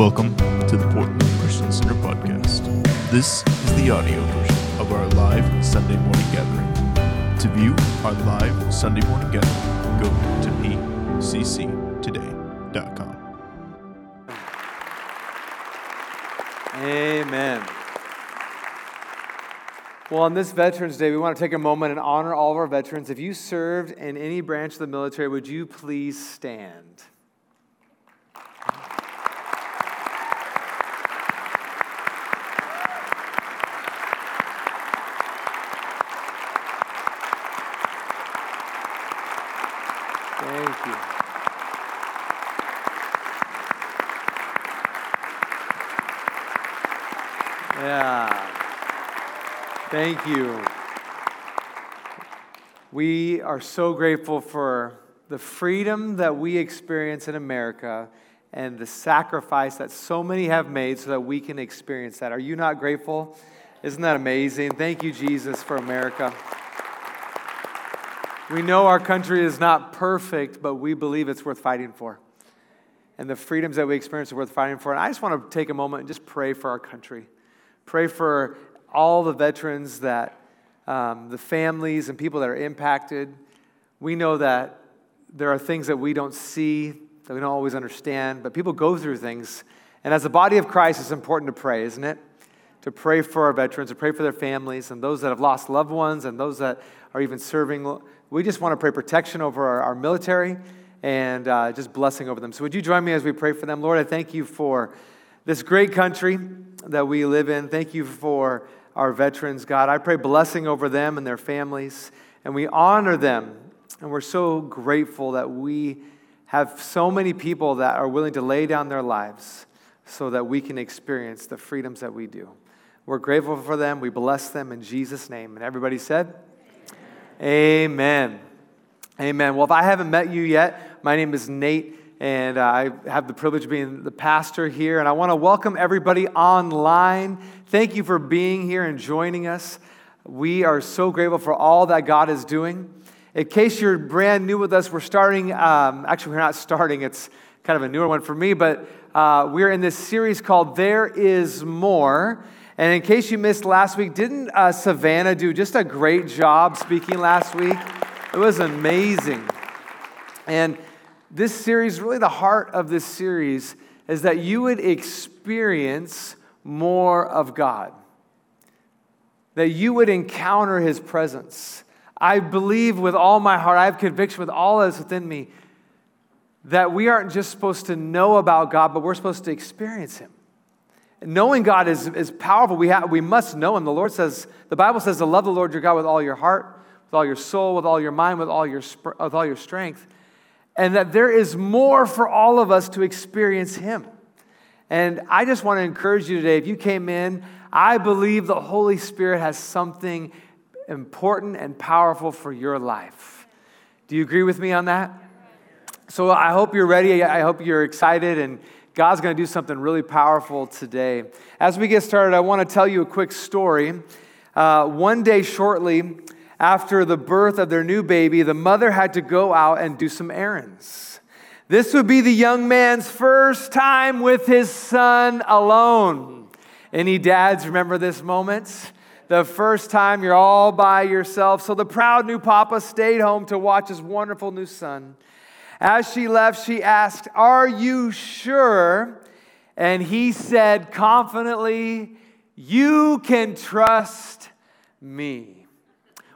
Welcome to the Portland Christian Center podcast. This is the audio version of our live Sunday morning gathering. To view our live Sunday morning gathering, go to pcctoday.com. Amen. Well, on this Veterans Day, we want to take a moment and honor all of our veterans. If you served in any branch of the military, would you please stand? Thank you. Yeah. Thank you. We are so grateful for the freedom that we experience in America and the sacrifice that so many have made so that we can experience that. Are you not grateful? Isn't that amazing? Thank you, Jesus, for America. We know our country is not perfect, but we believe it's worth fighting for. And the freedoms that we experience are worth fighting for. And I just want to take a moment and just pray for our country. Pray for all the veterans that, um, the families and people that are impacted. We know that there are things that we don't see, that we don't always understand, but people go through things. And as a body of Christ, it's important to pray, isn't it? To pray for our veterans, to pray for their families and those that have lost loved ones and those that are even serving. We just want to pray protection over our, our military and uh, just blessing over them. So, would you join me as we pray for them? Lord, I thank you for this great country that we live in. Thank you for our veterans, God. I pray blessing over them and their families, and we honor them. And we're so grateful that we have so many people that are willing to lay down their lives so that we can experience the freedoms that we do. We're grateful for them. We bless them in Jesus' name. And everybody said, Amen. Amen. Amen. Well, if I haven't met you yet, my name is Nate and uh, I have the privilege of being the pastor here. And I want to welcome everybody online. Thank you for being here and joining us. We are so grateful for all that God is doing. In case you're brand new with us, we're starting, um, actually, we're not starting, it's kind of a newer one for me, but uh, we're in this series called There Is More. And in case you missed last week, didn't uh, Savannah do just a great job speaking last week? It was amazing. And this series, really the heart of this series, is that you would experience more of God, that you would encounter His presence. I believe with all my heart, I have conviction with all that's within me that we aren't just supposed to know about God, but we're supposed to experience Him. Knowing God is, is powerful. We, have, we must know Him. The Lord says, the Bible says to love the Lord your God with all your heart, with all your soul, with all your mind, with all your, with all your strength and that there is more for all of us to experience Him. And I just want to encourage you today if you came in, I believe the Holy Spirit has something important and powerful for your life. Do you agree with me on that? So I hope you're ready. I hope you're excited, and God's going to do something really powerful today. As we get started, I want to tell you a quick story. Uh, one day shortly, after the birth of their new baby, the mother had to go out and do some errands. This would be the young man's first time with his son alone. Any dads remember this moment? The first time you're all by yourself. So the proud new papa stayed home to watch his wonderful new son. As she left, she asked, Are you sure? And he said confidently, You can trust me.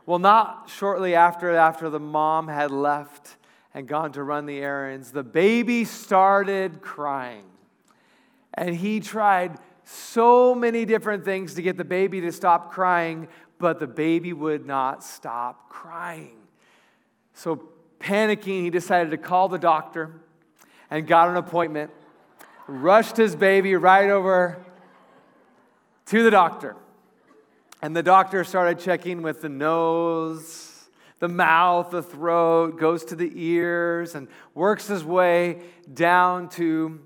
Well, not shortly after, after the mom had left and gone to run the errands, the baby started crying. And he tried so many different things to get the baby to stop crying, but the baby would not stop crying. So, panicking, he decided to call the doctor and got an appointment, rushed his baby right over to the doctor. And the doctor started checking with the nose, the mouth, the throat, goes to the ears, and works his way down to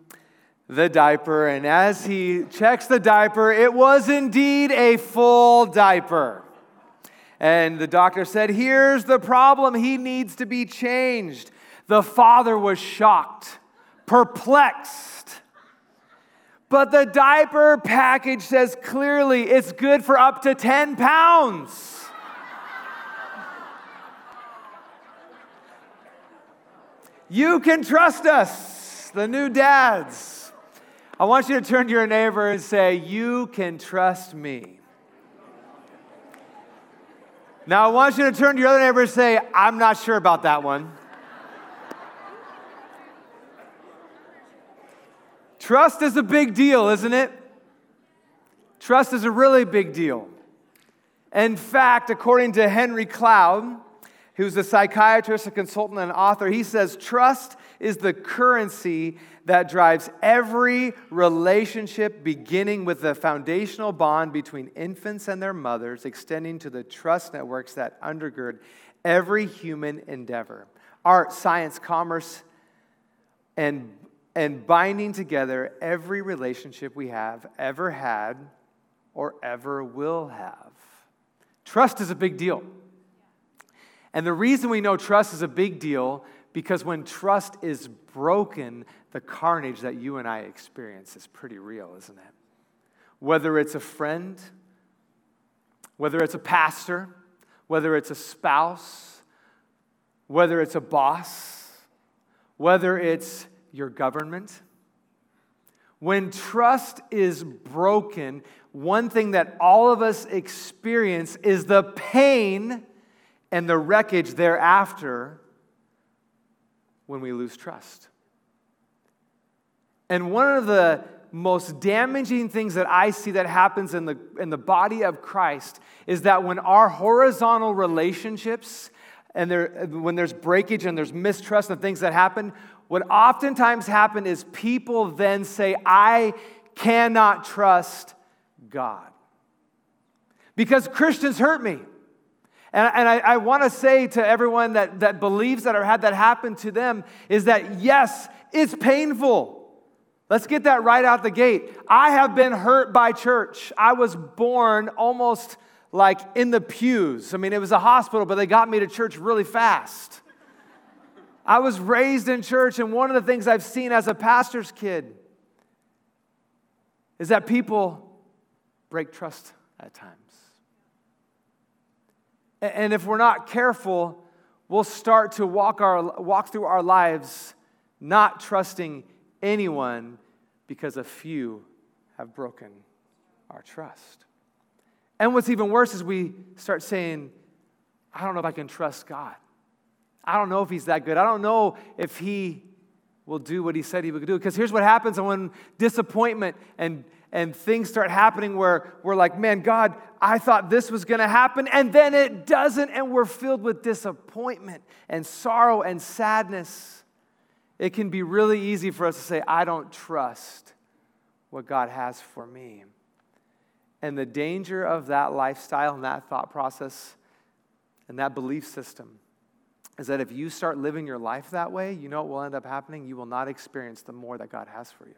the diaper. And as he checks the diaper, it was indeed a full diaper. And the doctor said, Here's the problem. He needs to be changed. The father was shocked, perplexed. But the diaper package says clearly it's good for up to 10 pounds. You can trust us, the new dads. I want you to turn to your neighbor and say, You can trust me. Now, I want you to turn to your other neighbor and say, I'm not sure about that one. Trust is a big deal, isn't it? Trust is a really big deal. In fact, according to Henry Cloud, who's a psychiatrist, a consultant, and an author, he says trust is the currency that drives every relationship, beginning with the foundational bond between infants and their mothers, extending to the trust networks that undergird every human endeavor. Art, science, commerce, and, and binding together every relationship we have ever had or ever will have. Trust is a big deal. And the reason we know trust is a big deal because when trust is broken, the carnage that you and I experience is pretty real, isn't it? Whether it's a friend, whether it's a pastor, whether it's a spouse, whether it's a boss, whether it's your government. When trust is broken, one thing that all of us experience is the pain and the wreckage thereafter when we lose trust. And one of the most damaging things that I see that happens in the, in the body of Christ is that when our horizontal relationships and there, when there's breakage and there's mistrust and things that happen, what oftentimes happen is people then say, I cannot trust God. Because Christians hurt me. And, and I, I want to say to everyone that, that believes that or had that happen to them is that yes, it's painful. Let's get that right out the gate. I have been hurt by church. I was born almost like in the pews. I mean, it was a hospital, but they got me to church really fast. I was raised in church, and one of the things I've seen as a pastor's kid is that people break trust at times. And if we're not careful, we'll start to walk, our, walk through our lives not trusting anyone because a few have broken our trust. And what's even worse is we start saying, I don't know if I can trust God. I don't know if He's that good. I don't know if He will do what He said He would do. Because here's what happens when disappointment and and things start happening where we're like, man, God, I thought this was going to happen, and then it doesn't, and we're filled with disappointment and sorrow and sadness. It can be really easy for us to say, I don't trust what God has for me. And the danger of that lifestyle and that thought process and that belief system is that if you start living your life that way, you know what will end up happening? You will not experience the more that God has for you.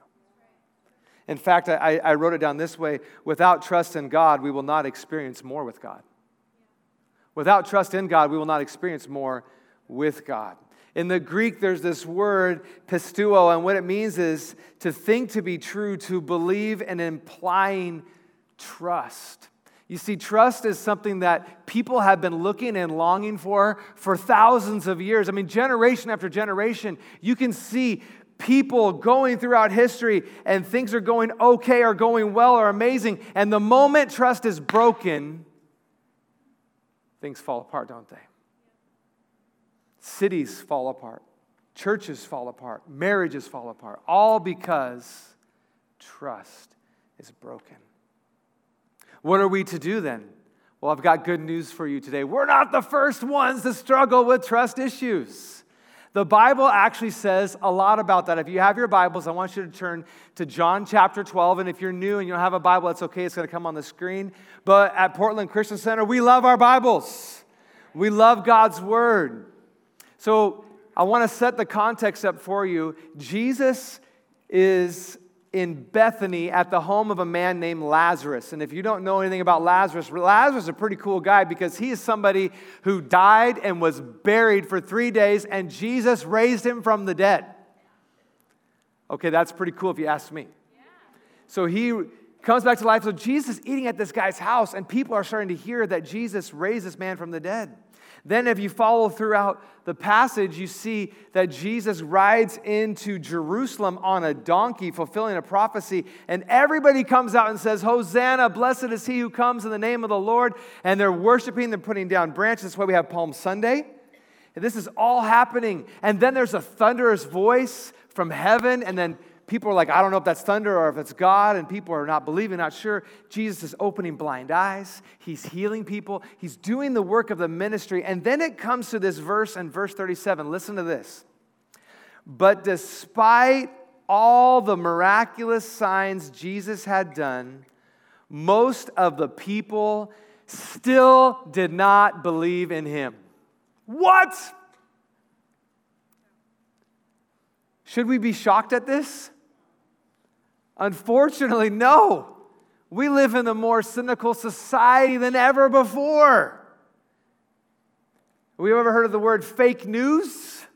In fact, I, I wrote it down this way without trust in God, we will not experience more with God. Without trust in God, we will not experience more with God. In the Greek, there's this word, pisteuo, and what it means is to think to be true, to believe, and implying trust. You see, trust is something that people have been looking and longing for for thousands of years. I mean, generation after generation, you can see people going throughout history and things are going okay or going well or amazing. And the moment trust is broken, things fall apart, don't they? Cities fall apart, churches fall apart, marriages fall apart, all because trust is broken. What are we to do then? Well, I've got good news for you today. We're not the first ones to struggle with trust issues. The Bible actually says a lot about that. If you have your Bibles, I want you to turn to John chapter 12. And if you're new and you don't have a Bible, that's okay. It's going to come on the screen. But at Portland Christian Center, we love our Bibles, we love God's Word. So I want to set the context up for you. Jesus is in Bethany at the home of a man named Lazarus. And if you don't know anything about Lazarus, Lazarus is a pretty cool guy because he is somebody who died and was buried for three days, and Jesus raised him from the dead. Okay, that's pretty cool if you ask me. So he comes back to life. So Jesus is eating at this guy's house, and people are starting to hear that Jesus raised this man from the dead. Then, if you follow throughout the passage, you see that Jesus rides into Jerusalem on a donkey, fulfilling a prophecy, and everybody comes out and says, Hosanna, blessed is he who comes in the name of the Lord. And they're worshiping, they're putting down branches. That's why we have Palm Sunday. And this is all happening. And then there's a thunderous voice from heaven, and then people are like, I don't know if that's thunder or if it's God, and people are not believing, not sure. Jesus is opening blind eyes, he's healing people, he's doing the work of the ministry. And then it comes to this verse in verse 37. Listen to this. But despite all the miraculous signs Jesus had done, most of the people still did not believe in him. What? Should we be shocked at this? Unfortunately, no. We live in a more cynical society than ever before. Have we ever heard of the word fake news?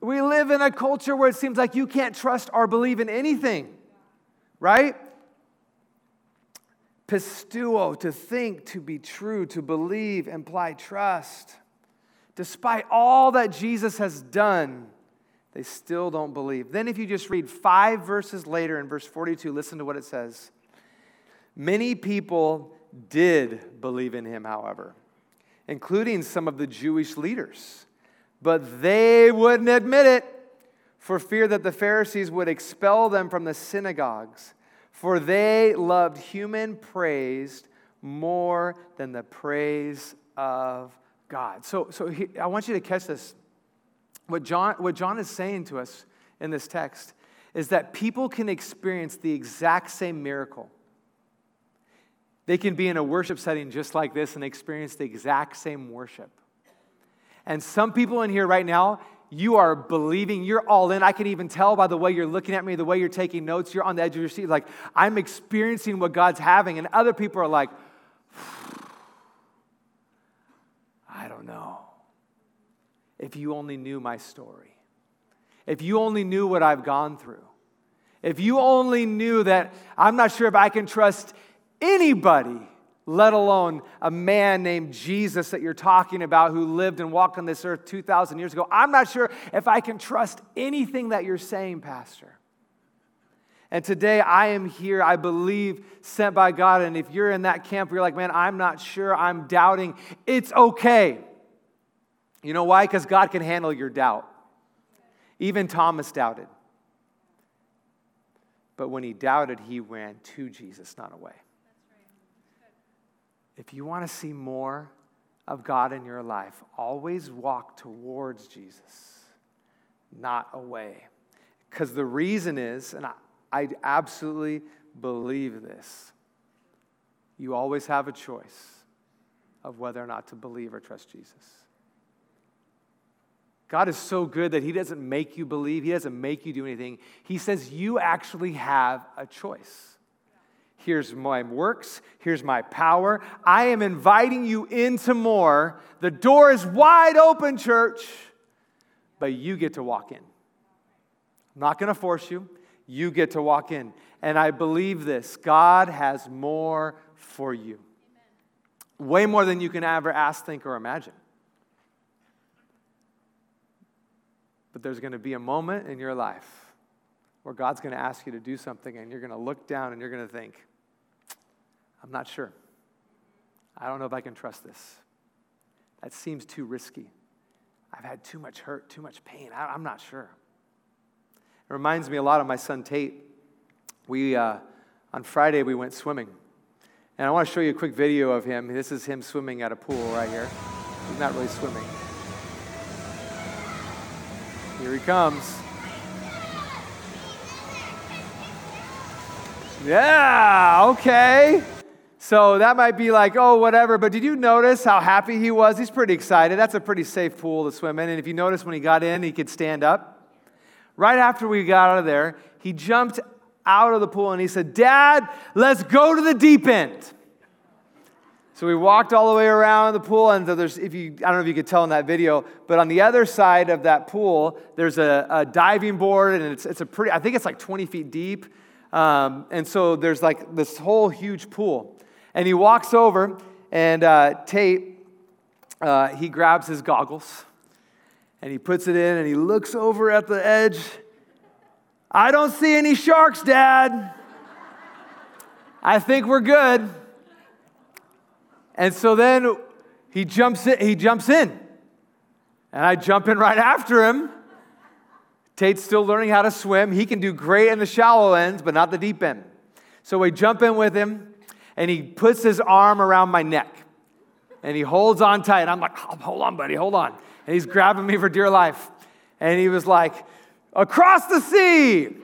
We live in a culture where it seems like you can't trust or believe in anything, right? Pisteuo, to think, to be true, to believe, imply trust. Despite all that Jesus has done, they still don't believe. Then, if you just read five verses later in verse 42, listen to what it says. Many people did believe in him, however, including some of the Jewish leaders, but they wouldn't admit it for fear that the Pharisees would expel them from the synagogues, for they loved human praise more than the praise of God. So, so he, I want you to catch this. What John, what John is saying to us in this text is that people can experience the exact same miracle. They can be in a worship setting just like this and experience the exact same worship. And some people in here right now, you are believing, you're all in. I can even tell by the way you're looking at me, the way you're taking notes, you're on the edge of your seat. Like, I'm experiencing what God's having. And other people are like, I don't know. If you only knew my story, if you only knew what I've gone through, if you only knew that I'm not sure if I can trust anybody, let alone a man named Jesus that you're talking about who lived and walked on this earth 2,000 years ago. I'm not sure if I can trust anything that you're saying, Pastor. And today I am here, I believe, sent by God. And if you're in that camp, you're like, man, I'm not sure, I'm doubting, it's okay. You know why? Because God can handle your doubt. Even Thomas doubted. But when he doubted, he ran to Jesus, not away. If you want to see more of God in your life, always walk towards Jesus, not away. Because the reason is, and I, I absolutely believe this, you always have a choice of whether or not to believe or trust Jesus. God is so good that He doesn't make you believe, He doesn't make you do anything. He says you actually have a choice. Here's my works, here's my power. I am inviting you into more. The door is wide open, church, but you get to walk in. I'm not going to force you, you get to walk in. And I believe this God has more for you. Way more than you can ever ask, think, or imagine. But there's going to be a moment in your life where God's going to ask you to do something, and you're going to look down and you're going to think, I'm not sure. I don't know if I can trust this. That seems too risky. I've had too much hurt, too much pain. I, am not sure. It reminds me a lot of my son Tate. We, uh, on Friday, we went swimming. And I want to show you a quick video of him. This is him swimming at a pool right here. He's not really swimming. Here he comes. Yeah, okay. So that might be like, oh, whatever. But did you notice how happy he was? He's pretty excited. That's a pretty safe pool to swim in. And if you notice when he got in, he could stand up. Right after we got out of there, he jumped out of the pool and he said, Dad, let's go to the deep end. So we walked all the way around the pool, and there's, if you, I don't know if you could tell in that video, but on the other side of that pool, there's a, a diving board, and it's, it's a pretty, I think it's like 20 feet deep. Um, and so there's like this whole huge pool. And he walks over, and uh, Tate, uh, he grabs his goggles and he puts it in and he looks over at the edge. I don't see any sharks, Dad. I think we're good. And so then he jumps in, he jumps in. And I jump in right after him. Tate's still learning how to swim. He can do great in the shallow ends, but not the deep end. So we jump in with him, and he puts his arm around my neck. And he holds on tight. I'm like, oh, hold on, buddy, hold on. And he's grabbing me for dear life. And he was like, across the sea.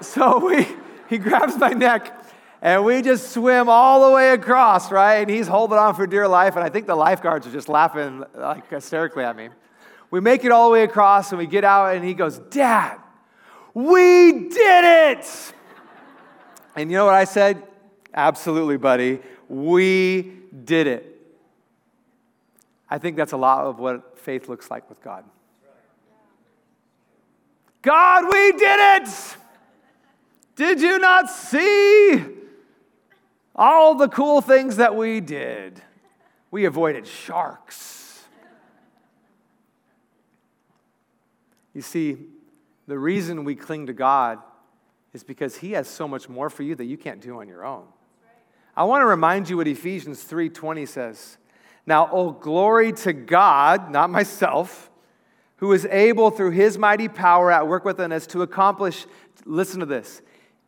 so we, he grabs my neck and we just swim all the way across, right? And he's holding on for dear life. And I think the lifeguards are just laughing like hysterically at me. We make it all the way across and we get out, and he goes, Dad, we did it. And you know what I said? Absolutely, buddy. We did it. I think that's a lot of what faith looks like with God. God, we did it! Did you not see? All the cool things that we did. We avoided sharks. You see, the reason we cling to God is because He has so much more for you that you can't do on your own. I want to remind you what Ephesians 3:20 says. Now, oh glory to God, not myself, who is able through his mighty power at work within us to accomplish, listen to this,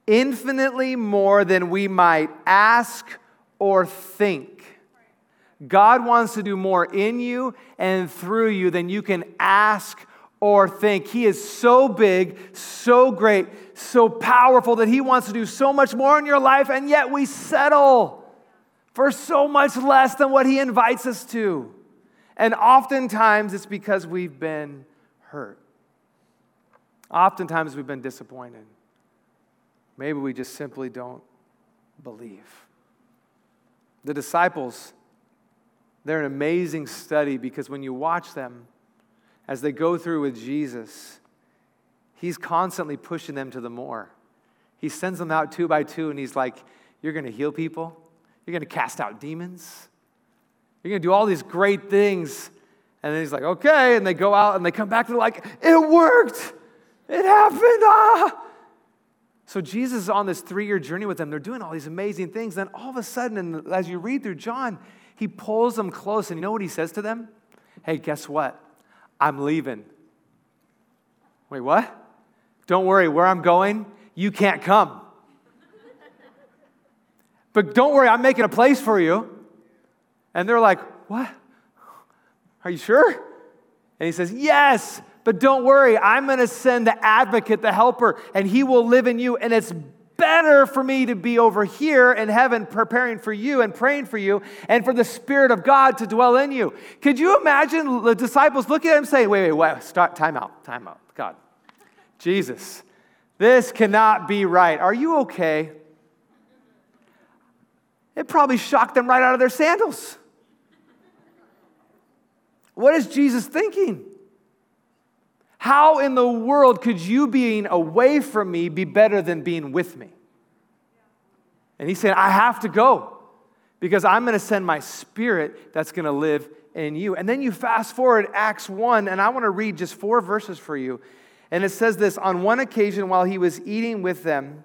infinitely more than we might ask or think. God wants to do more in you and through you than you can ask or think. He is so big, so great, so powerful that He wants to do so much more in your life, and yet we settle for so much less than what He invites us to. And oftentimes it's because we've been hurt. Oftentimes we've been disappointed. Maybe we just simply don't believe. The disciples, they're an amazing study because when you watch them as they go through with Jesus, he's constantly pushing them to the more. He sends them out two by two and he's like, You're going to heal people, you're going to cast out demons, you're going to do all these great things. And then he's like, Okay. And they go out and they come back, and they're like, It worked, it happened. Ah. So Jesus is on this three year journey with them. They're doing all these amazing things. Then all of a sudden, and as you read through John, he pulls them close. And you know what he says to them? Hey, guess what? I'm leaving. Wait, what? Don't worry, where I'm going, you can't come. But don't worry, I'm making a place for you. And they're like, What? Are you sure? And he says, Yes. But don't worry, I'm going to send the advocate, the helper, and he will live in you. And it's better for me to be over here in heaven preparing for you and praying for you and for the Spirit of God to dwell in you. Could you imagine the disciples looking at him saying, wait, wait, wait, start, time out, time out. God, Jesus, this cannot be right. Are you okay? It probably shocked them right out of their sandals. What is Jesus thinking? How in the world could you being away from me be better than being with me? And he said, I have to go because I'm going to send my spirit that's going to live in you. And then you fast forward Acts 1, and I want to read just four verses for you. And it says this On one occasion, while he was eating with them,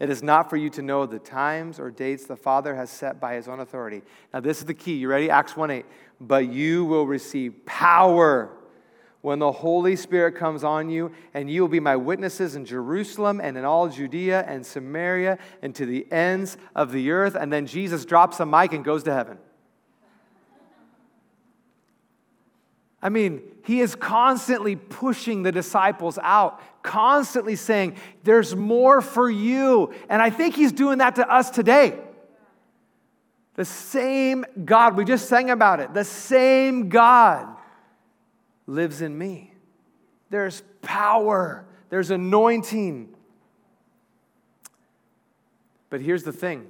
It is not for you to know the times or dates the Father has set by his own authority. Now, this is the key. You ready? Acts 1 8. But you will receive power when the Holy Spirit comes on you, and you will be my witnesses in Jerusalem and in all Judea and Samaria and to the ends of the earth. And then Jesus drops a mic and goes to heaven. I mean, he is constantly pushing the disciples out, constantly saying, There's more for you. And I think he's doing that to us today. The same God, we just sang about it, the same God lives in me. There's power, there's anointing. But here's the thing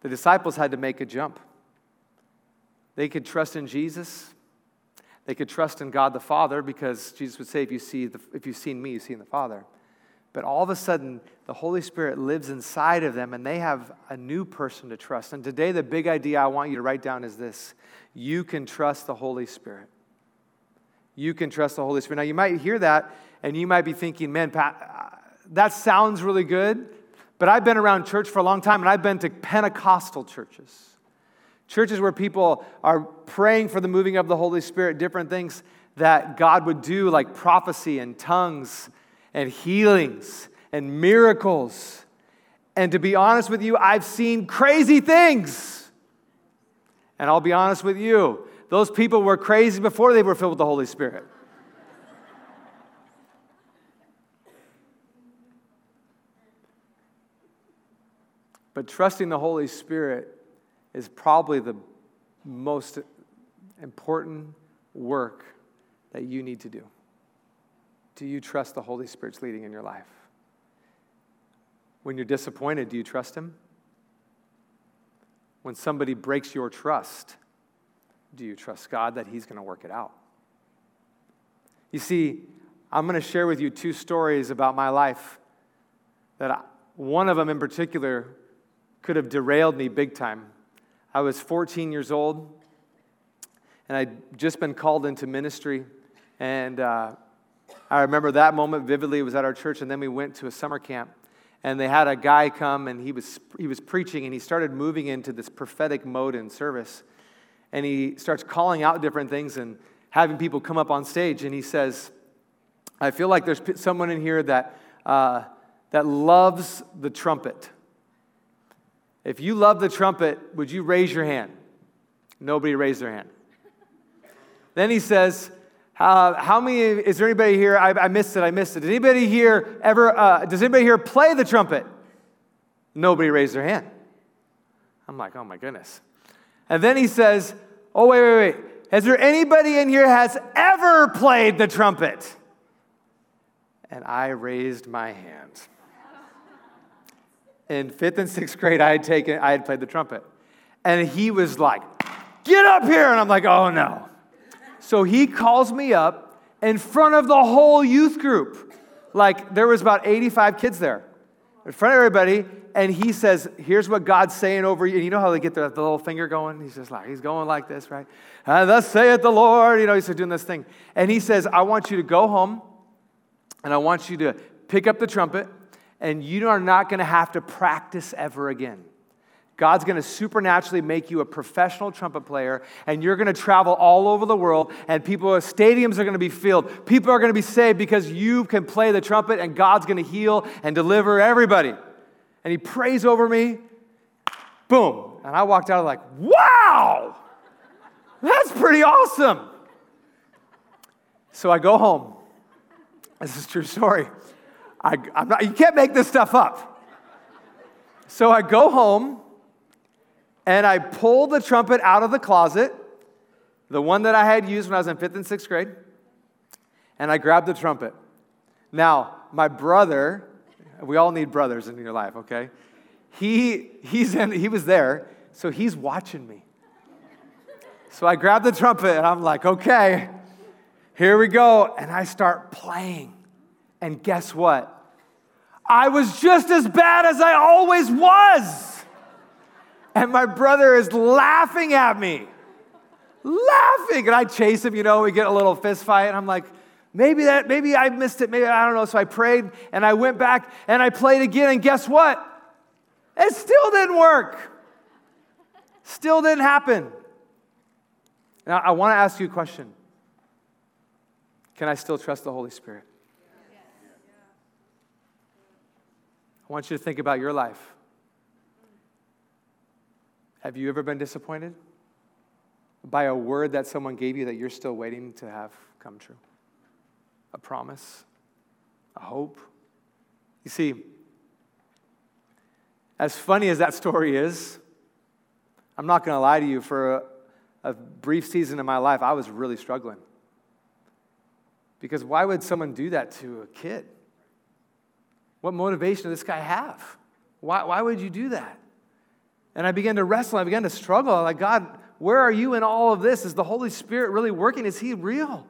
the disciples had to make a jump. They could trust in Jesus. They could trust in God the Father because Jesus would say, if, you see the, if you've seen me, you've seen the Father. But all of a sudden, the Holy Spirit lives inside of them and they have a new person to trust. And today, the big idea I want you to write down is this you can trust the Holy Spirit. You can trust the Holy Spirit. Now, you might hear that and you might be thinking, man, Pat, uh, that sounds really good, but I've been around church for a long time and I've been to Pentecostal churches. Churches where people are praying for the moving of the Holy Spirit, different things that God would do, like prophecy and tongues and healings and miracles. And to be honest with you, I've seen crazy things. And I'll be honest with you, those people were crazy before they were filled with the Holy Spirit. But trusting the Holy Spirit is probably the most important work that you need to do. Do you trust the Holy Spirit's leading in your life? When you're disappointed, do you trust Him? When somebody breaks your trust, do you trust God that He's going to work it out? You see, I'm going to share with you two stories about my life that I, one of them in particular could have derailed me big time. I was 14 years old, and I'd just been called into ministry, and uh, I remember that moment vividly. It was at our church, and then we went to a summer camp. And they had a guy come, and he was, he was preaching, and he started moving into this prophetic mode in service. And he starts calling out different things and having people come up on stage. And he says, I feel like there's someone in here that, uh, that loves the trumpet. If you love the trumpet, would you raise your hand? Nobody raised their hand. Then he says, uh, how many, is there anybody here? I, I, missed it, I missed it. Did anybody here ever, uh, does anybody here play the trumpet? Nobody raised their hand. I'm like, oh my goodness. And then he says, oh, wait, wait, wait. Is there anybody in here has ever played the trumpet? And I raised my hand. In fifth and sixth grade, I had taken, I had played the trumpet. And he was like, get up here. And I'm like, oh no. So he calls me up in front of the whole youth group. Like there was about 85 kids there in front of everybody. And he says, Here's what God's saying over you. And you know how they get the, the little finger going? He's just like, He's going like this, right? And thus saith the Lord. You know, he's doing this thing. And he says, I want you to go home and I want you to pick up the trumpet and you are not going to have to practice ever again. God's going to supernaturally make you a professional trumpet player, and you're going to travel all over the world, and people, stadiums are going to be filled. People are going to be saved because you can play the trumpet, and God's going to heal and deliver everybody. And he prays over me. Boom. And I walked out like, wow, that's pretty awesome. So I go home. This is true story. I, am not, you can't make this stuff up. So I go home and I pull the trumpet out of the closet, the one that I had used when I was in fifth and sixth grade, and I grab the trumpet. Now, my brother, we all need brothers in your life, okay? He, he's in, he was there, so he's watching me. So I grab the trumpet and I'm like, okay, here we go. And I start playing. And guess what? I was just as bad as I always was and my brother is laughing at me. Laughing. And I chase him, you know, we get a little fist fight, and I'm like, maybe that, maybe I missed it, maybe I don't know. So I prayed and I went back and I played again, and guess what? It still didn't work. Still didn't happen. Now, I want to ask you a question Can I still trust the Holy Spirit? I want you to think about your life. Have you ever been disappointed by a word that someone gave you that you're still waiting to have come true? A promise, a hope. You see, as funny as that story is, I'm not going to lie to you, for a, a brief season in my life, I was really struggling. Because why would someone do that to a kid? What motivation does this guy have? Why, why would you do that? And I began to wrestle. I began to struggle. I'm like, God, where are you in all of this? Is the Holy Spirit really working? Is He real?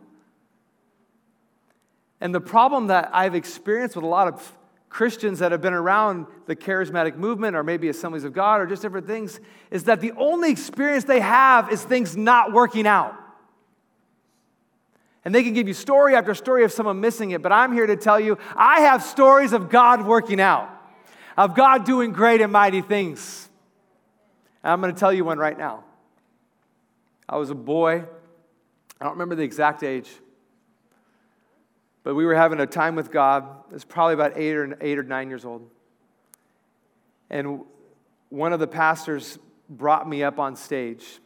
And the problem that I've experienced with a lot of Christians that have been around the charismatic movement or maybe assemblies of God or just different things is that the only experience they have is things not working out. And they can give you story after story of someone missing it, but I'm here to tell you I have stories of God working out, of God doing great and mighty things. And I'm going to tell you one right now. I was a boy, I don't remember the exact age, but we were having a time with God. It was probably about eight or, eight or nine years old. And one of the pastors brought me up on stage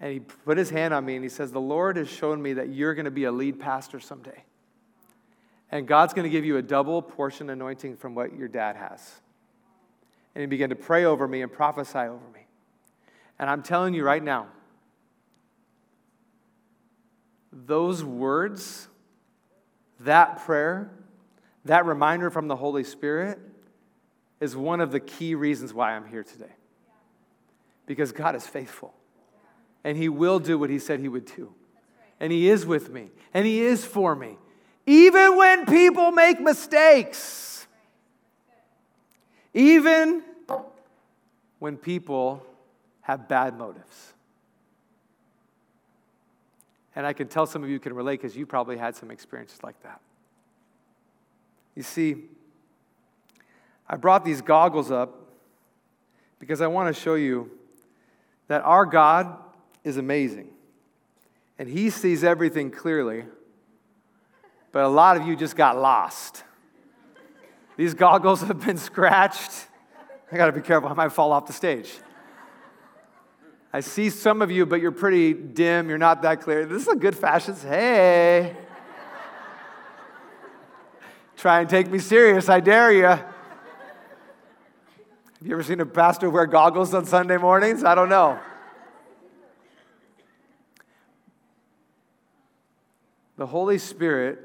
and he put his hand on me and he says, The Lord has shown me that you're going to be a lead pastor someday. And God's going to give you a double portion anointing from what your dad has. And he began to pray over me and prophesy over me. And I'm telling you right now, those words, that prayer, that reminder from the Holy Spirit is one of the key reasons why I'm here today. Because God is faithful and He will do what He said He would do. And He is with me, and He is for me. Even when people make mistakes, even when people have bad motives. And I can tell some of you can relate because you probably had some experiences like that. You see, I brought these goggles up because I want to show you that our God is amazing. And he sees everything clearly, but a lot of you just got lost. These goggles have been scratched. I got to be careful, I might fall off the stage. I see some of you, but you're pretty dim, you're not that clear. This is a good fashion. Hey. Try and take me serious, I dare you. Have you ever seen a pastor wear goggles on Sunday mornings? I don't know. The Holy Spirit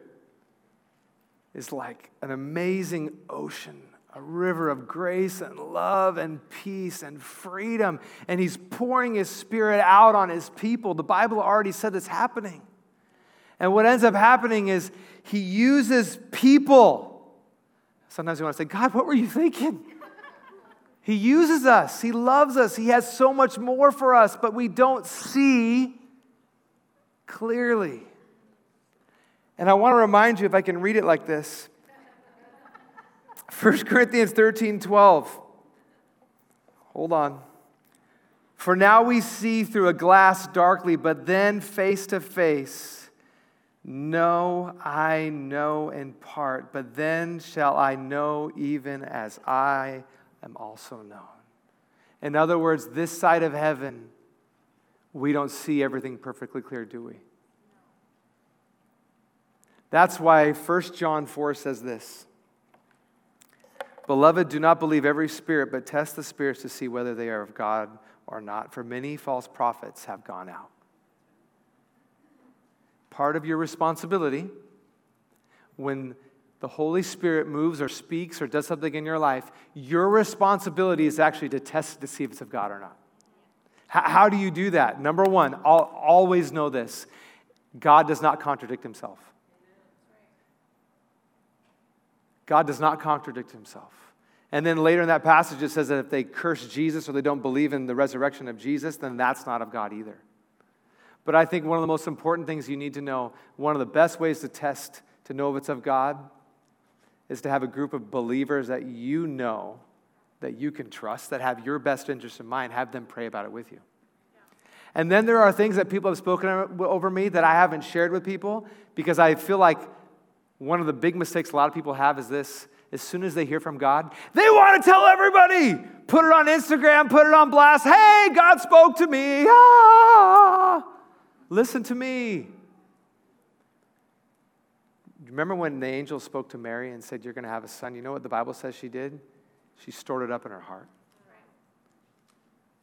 is like an amazing ocean, a river of grace and love and peace and freedom. And He's pouring His Spirit out on His people. The Bible already said it's happening. And what ends up happening is He uses people. Sometimes you want to say, God, what were you thinking? He uses us. He loves us. He has so much more for us, but we don't see clearly. And I want to remind you, if I can read it like this 1 Corinthians 13 12. Hold on. For now we see through a glass darkly, but then face to face. No, I know in part, but then shall I know even as I am also known. In other words, this side of heaven, we don't see everything perfectly clear, do we? That's why 1 John 4 says this Beloved, do not believe every spirit, but test the spirits to see whether they are of God or not, for many false prophets have gone out. Part of your responsibility when the Holy Spirit moves or speaks or does something in your life, your responsibility is actually to test to see if it's of God or not. How, do you do that? Number one, always know this God does not contradict himself. God does not contradict himself. And then later in that passage, it says that if they curse Jesus or they don't believe in the resurrection of Jesus, then that's not of God either. But I think one of the most important things you need to know, one of the best ways to test to know if it's of God, is to have a group of believers that you know, that you can trust, that have your best interest in mind, have them pray about it with you. And then there are things that people have spoken over me that I haven't shared with people because I feel like one of the big mistakes a lot of people have is this as soon as they hear from God, they want to tell everybody. Put it on Instagram, put it on blast. Hey, God spoke to me. Ah, listen to me. Remember when the angel spoke to Mary and said, You're going to have a son? You know what the Bible says she did? She stored it up in her heart.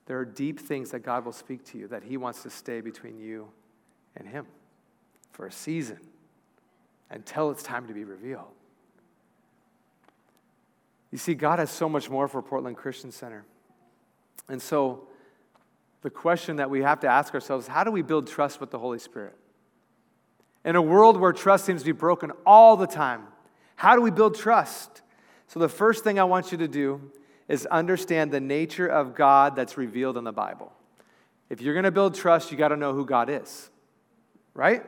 there are deep things that God will speak to you that He wants to stay between you and Him for a season until it's time to be revealed. You see, God has so much more for Portland Christian Center. And so, the question that we have to ask ourselves is: how do we build trust with the Holy Spirit? In a world where trust seems to be broken all the time, how do we build trust? So, the first thing I want you to do is understand the nature of God that's revealed in the Bible. If you're going to build trust, you got to know who God is, right?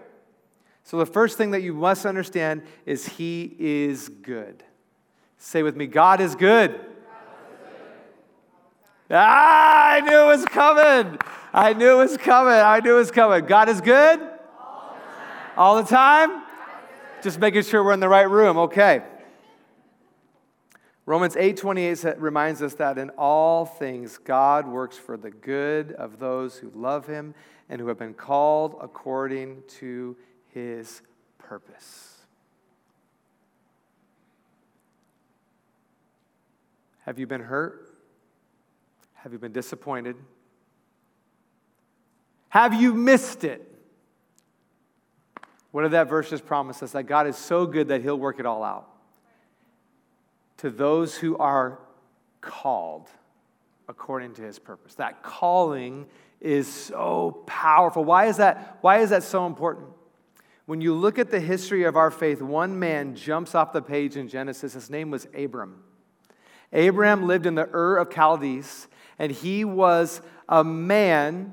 So, the first thing that you must understand is He is good. Say with me, God is good. Ah, I knew it was coming. I knew it was coming. I knew it was coming. God is good? All the time? All the time? Just making sure we're in the right room. Okay. Romans 8:28 reminds us that in all things God works for the good of those who love him and who have been called according to his purpose. Have you been hurt? Have you been disappointed? Have you missed it? What did that verse just promise us? That God is so good that He'll work it all out. To those who are called according to His purpose. That calling is so powerful. Why is that, why is that so important? When you look at the history of our faith, one man jumps off the page in Genesis. His name was Abram. Abram lived in the Ur of Chaldees, and he was a man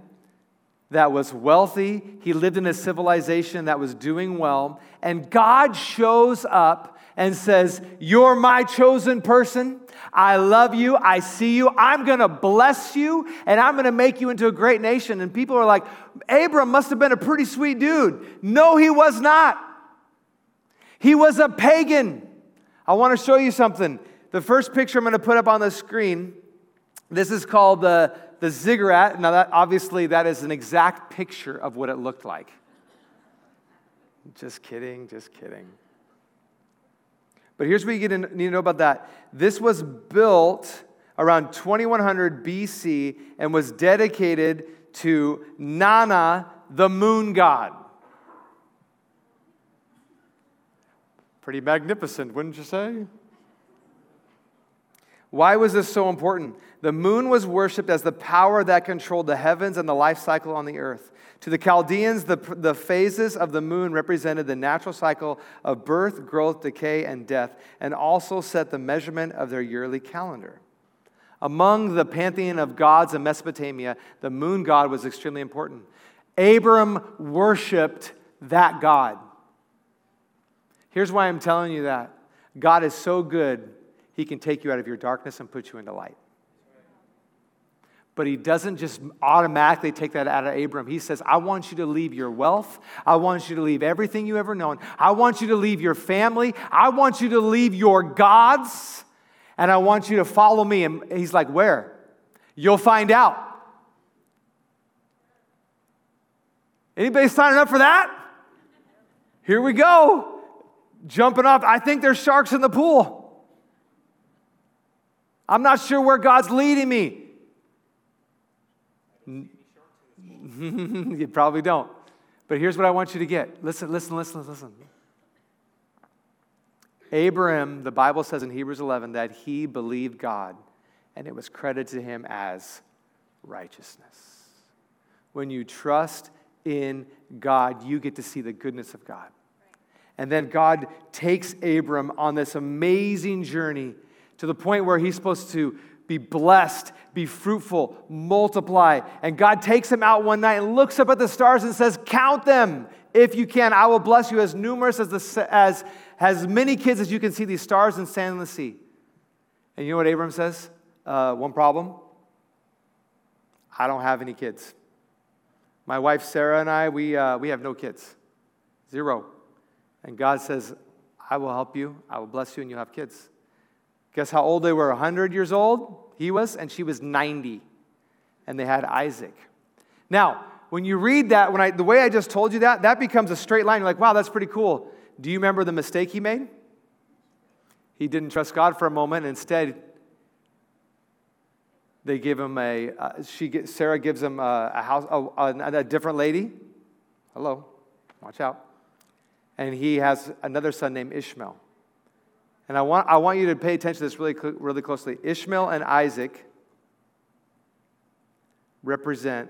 that was wealthy. He lived in a civilization that was doing well. And God shows up and says, You're my chosen person. I love you. I see you. I'm going to bless you and I'm going to make you into a great nation. And people are like, Abram must have been a pretty sweet dude. No, he was not. He was a pagan. I want to show you something. The first picture I'm going to put up on the screen, this is called the, the ziggurat. Now, that, obviously, that is an exact picture of what it looked like. Just kidding, just kidding. But here's what you need to know about that. This was built around 2100 BC and was dedicated to Nana, the moon god. Pretty magnificent, wouldn't you say? Why was this so important? The moon was worshiped as the power that controlled the heavens and the life cycle on the earth. To the Chaldeans, the, the phases of the moon represented the natural cycle of birth, growth, decay, and death, and also set the measurement of their yearly calendar. Among the pantheon of gods in Mesopotamia, the moon god was extremely important. Abram worshiped that God. Here's why I'm telling you that God is so good he can take you out of your darkness and put you into light. But he doesn't just automatically take that out of Abram. He says, I want you to leave your wealth. I want you to leave everything you ever known. I want you to leave your family. I want you to leave your gods. And I want you to follow me. And he's like, Where? You'll find out. Anybody signing up for that? Here we go. Jumping off. I think there's sharks in the pool. I'm not sure where God's leading me. you probably don't. But here's what I want you to get. Listen, listen, listen, listen. Abraham, the Bible says in Hebrews 11 that he believed God and it was credited to him as righteousness. When you trust in God, you get to see the goodness of God. And then God takes Abram on this amazing journey to the point where he's supposed to be blessed, be fruitful, multiply. And God takes him out one night and looks up at the stars and says, Count them if you can. I will bless you as numerous as, the, as, as many kids as you can see these stars and sand in the sea. And you know what Abram says? Uh, one problem I don't have any kids. My wife Sarah and I, we, uh, we have no kids. Zero. And God says, I will help you, I will bless you, and you'll have kids. Guess how old they were? 100 years old? He was, and she was 90. And they had Isaac. Now, when you read that, when I, the way I just told you that, that becomes a straight line. You're like, wow, that's pretty cool. Do you remember the mistake he made? He didn't trust God for a moment. Instead, They give him a, uh, she get, Sarah gives him a, a house, a, a, a different lady. Hello, watch out. And he has another son named Ishmael. And I want, I want you to pay attention to this really, really closely. Ishmael and Isaac represent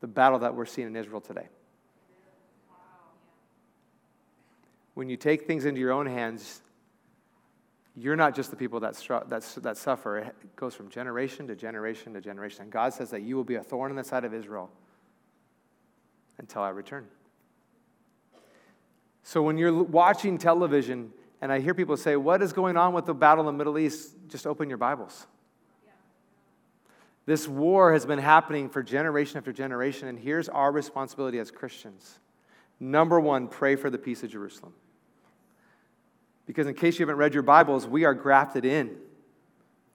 the battle that we're seeing in Israel today. When you take things into your own hands, you're not just the people that, that, that suffer. It goes from generation to generation to generation. And God says that you will be a thorn in the side of Israel until I return. So when you're watching television and I hear people say, What is going on with the battle in the Middle East? Just open your Bibles. This war has been happening for generation after generation, and here's our responsibility as Christians. Number one, pray for the peace of Jerusalem. Because, in case you haven't read your Bibles, we are grafted in.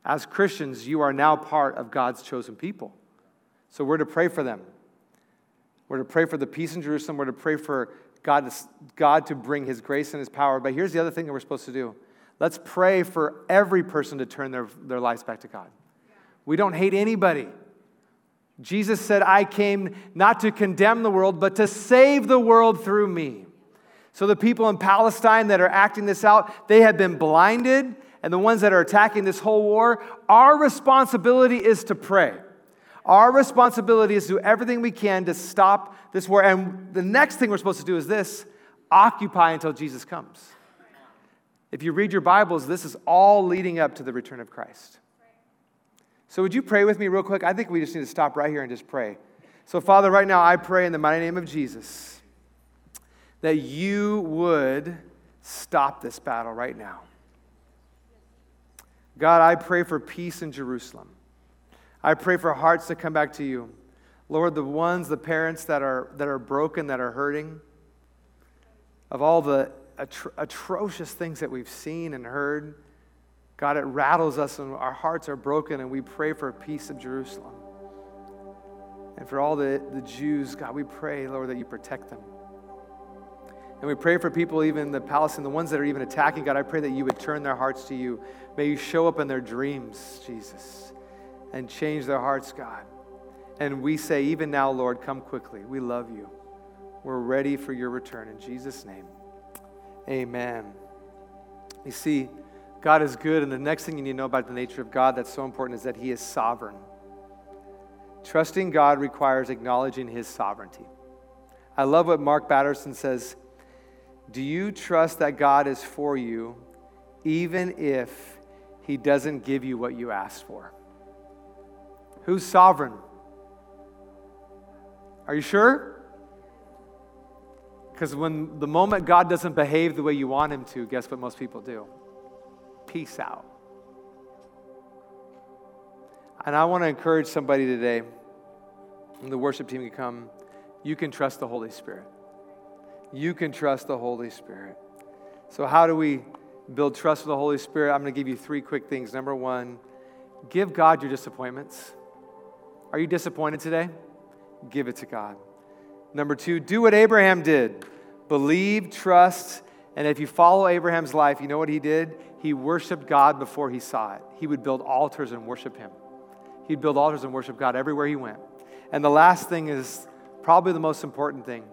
As Christians, you are now part of God's chosen people. So we're to pray for them. We're to pray for the peace in Jerusalem. We're to pray for God God to bring His grace and His power. But here's the other thing that we're supposed to do let's pray for every person to turn their, their lives back to God. We don't hate anybody. Jesus said, I came not to condemn the world, but to save the world through me. So the people in Palestine that are acting this out, they have been blinded. And the ones that are attacking this whole war, our responsibility is to pray. Our responsibility is to do everything we can to stop this war. And the next thing we're supposed to do is this occupy until Jesus comes. If you read your Bibles, this is all leading up to the return of Christ. So, would you pray with me real quick? I think we just need to stop right here and just pray. So, Father, right now I pray in the mighty name of Jesus that you would stop this battle right now. God, I pray for peace in Jerusalem. I pray for hearts to come back to you. Lord, the ones, the parents that are, that are broken, that are hurting, of all the atro- atrocious things that we've seen and heard, God, it rattles us and our hearts are broken, and we pray for peace of Jerusalem. And for all the, the Jews, God, we pray, Lord, that you protect them. And we pray for people, even the Palestinians, the ones that are even attacking God. I pray that you would turn their hearts to you. May you show up in their dreams, Jesus, and change their hearts, God. And we say, even now, Lord, come quickly. We love you. We're ready for your return. In Jesus' name, amen. You see, God is good, and the next thing you need to know about the nature of God that's so important is that He is sovereign. Trusting God requires acknowledging His sovereignty. I love what Mark Batterson says do you trust that God is for you even if he doesn't give you what you asked for? Who's sovereign? Are you sure? Because when the moment God doesn't behave the way you want him to, guess what most people do? Peace out. And I want to encourage somebody today, and the worship team can come, you can trust the Holy Spirit you can trust the Holy Spirit. So, how do we build trust with the Holy Spirit? I'm going to give you three quick things. Number one, give God your disappointments. Are you disappointed today? Give it to God. Number two, do what Abraham did believe, trust, and if you follow Abraham's life, you know what he did? He worshiped God before he saw it. He would build altars and worship him. He'd build altars and worship God everywhere he went. And the last thing is probably the most important thing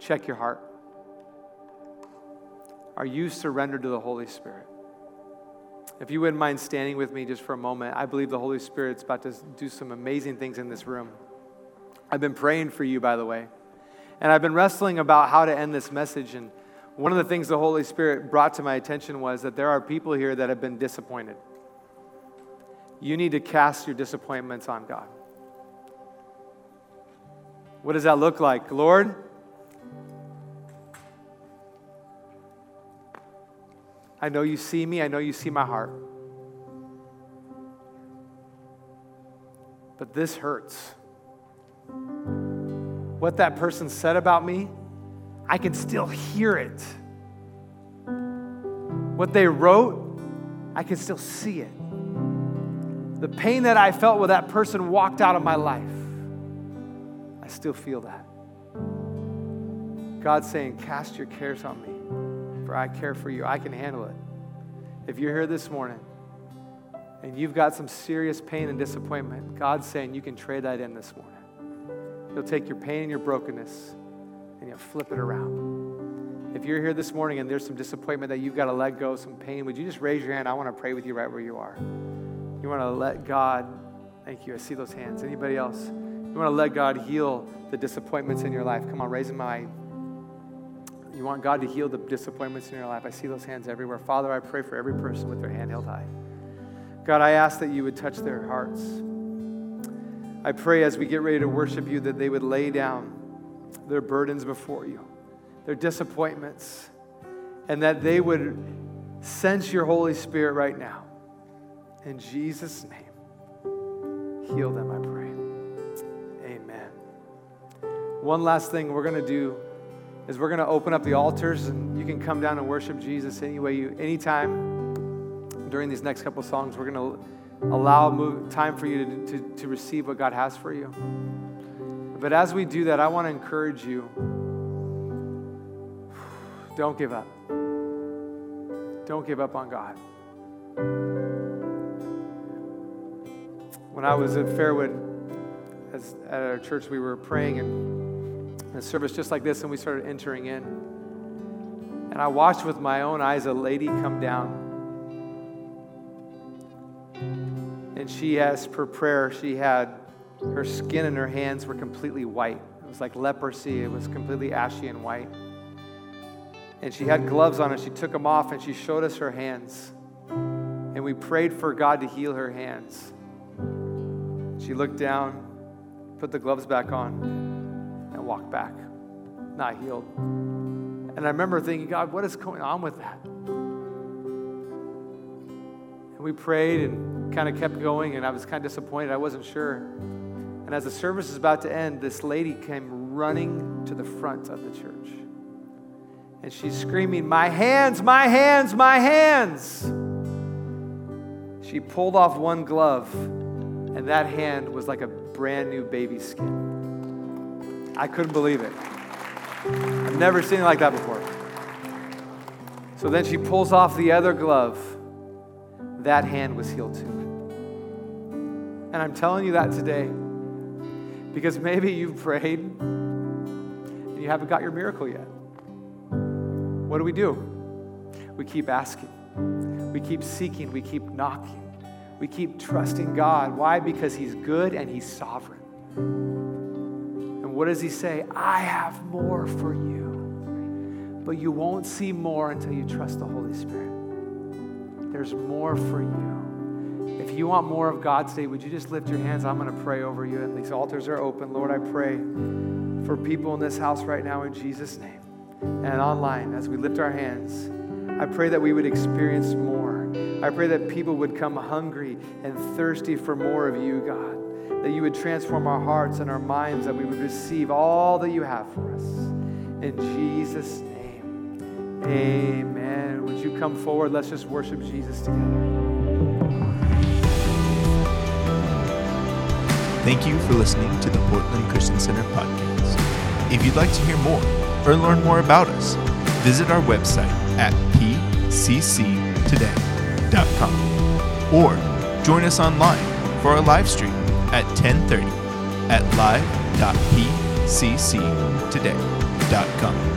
check your heart. Are you surrendered to the Holy Spirit? If you wouldn't mind standing with me just for a moment, I believe the Holy Spirit's about to do some amazing things in this room. I've been praying for you, by the way. And I've been wrestling about how to end this message. And one of the things the Holy Spirit brought to my attention was that there are people here that have been disappointed. You need to cast your disappointments on God. What does that look like? Lord, I know you see me. I know you see my heart. But this hurts. What that person said about me, I can still hear it. What they wrote, I can still see it. The pain that I felt when that person walked out of my life, I still feel that. God's saying, Cast your cares on me I care for you. I can handle it. If you're here this morning and you've got some serious pain and disappointment, God's saying you can trade that in this morning. He'll take your pain and your brokenness and you'll flip it around. If you're here this morning and there's some disappointment that you've got to let go, some pain, would you just raise your hand? I want to pray with you right where you are. You want to let God, thank you, I see those hands. Anybody else? You want to let God heal the disappointments in your life? Come on, raise them high. You want God to heal the disappointments in your life? I see those hands everywhere. Father, I pray for every person with their hand held high. God, I ask that you would touch their hearts. I pray as we get ready to worship you that they would lay down their burdens before you, their disappointments, and that they would sense your Holy Spirit right now. In Jesus' name, heal them, I pray. Amen. One last thing we're going to do is we're going to open up the altars, and you can come down and worship Jesus any way you, anytime during these next couple songs. We're going to allow move, time for you to, to, to receive what God has for you. But as we do that, I want to encourage you don't give up. Don't give up on God. When I was at Fairwood, as, at our church, we were praying in a service just like this, and we started entering in. And I watched with my own eyes a lady come down. And she asked for prayer. She had her skin and her hands were completely white. It was like leprosy, it was completely ashy and white. And she had gloves on, and she took them off and she showed us her hands. And we prayed for God to heal her hands. She looked down, put the gloves back on, walked back, not healed. And I remember thinking, God, what is going on with that? And we prayed and kind of kept going, and I was kind of disappointed. I wasn't sure. And as the service was about to end, this lady came running to the front of the church. And she's screaming, My hands, my hands, my hands. She pulled off one glove, and that hand was like a brand new baby skin. I couldn't believe it. I've never seen it like that before. So then she pulls off the other glove. That hand was healed too. And I'm telling you that today because maybe you've prayed and you haven't got your miracle yet. What do we do? We keep asking, we keep seeking, we keep knocking, we keep trusting God. Why? Because He's good and He's sovereign. What does He say? I have more for you. But you won't see more until you trust the Holy Spirit. There's more for you. If you want more of God today, would you just lift your hands? I'm going to pray over you, and these altars are open. Lord, I pray for people in this house right now in Jesus' name and online as we lift our hands. I pray that we would experience more. I pray that people would come hungry and thirsty for more of you, God. That you would transform our hearts and our minds, that we would receive all that you have for us. In Jesus' name, amen. Would you come forward? Let's just worship Jesus together. Thank you for listening to the Portland Christian Center podcast. If you'd like to hear more or learn more about us, visit our website at pcctoday.com or join us online for our live stream at 10:30 at live.pcctoday.com.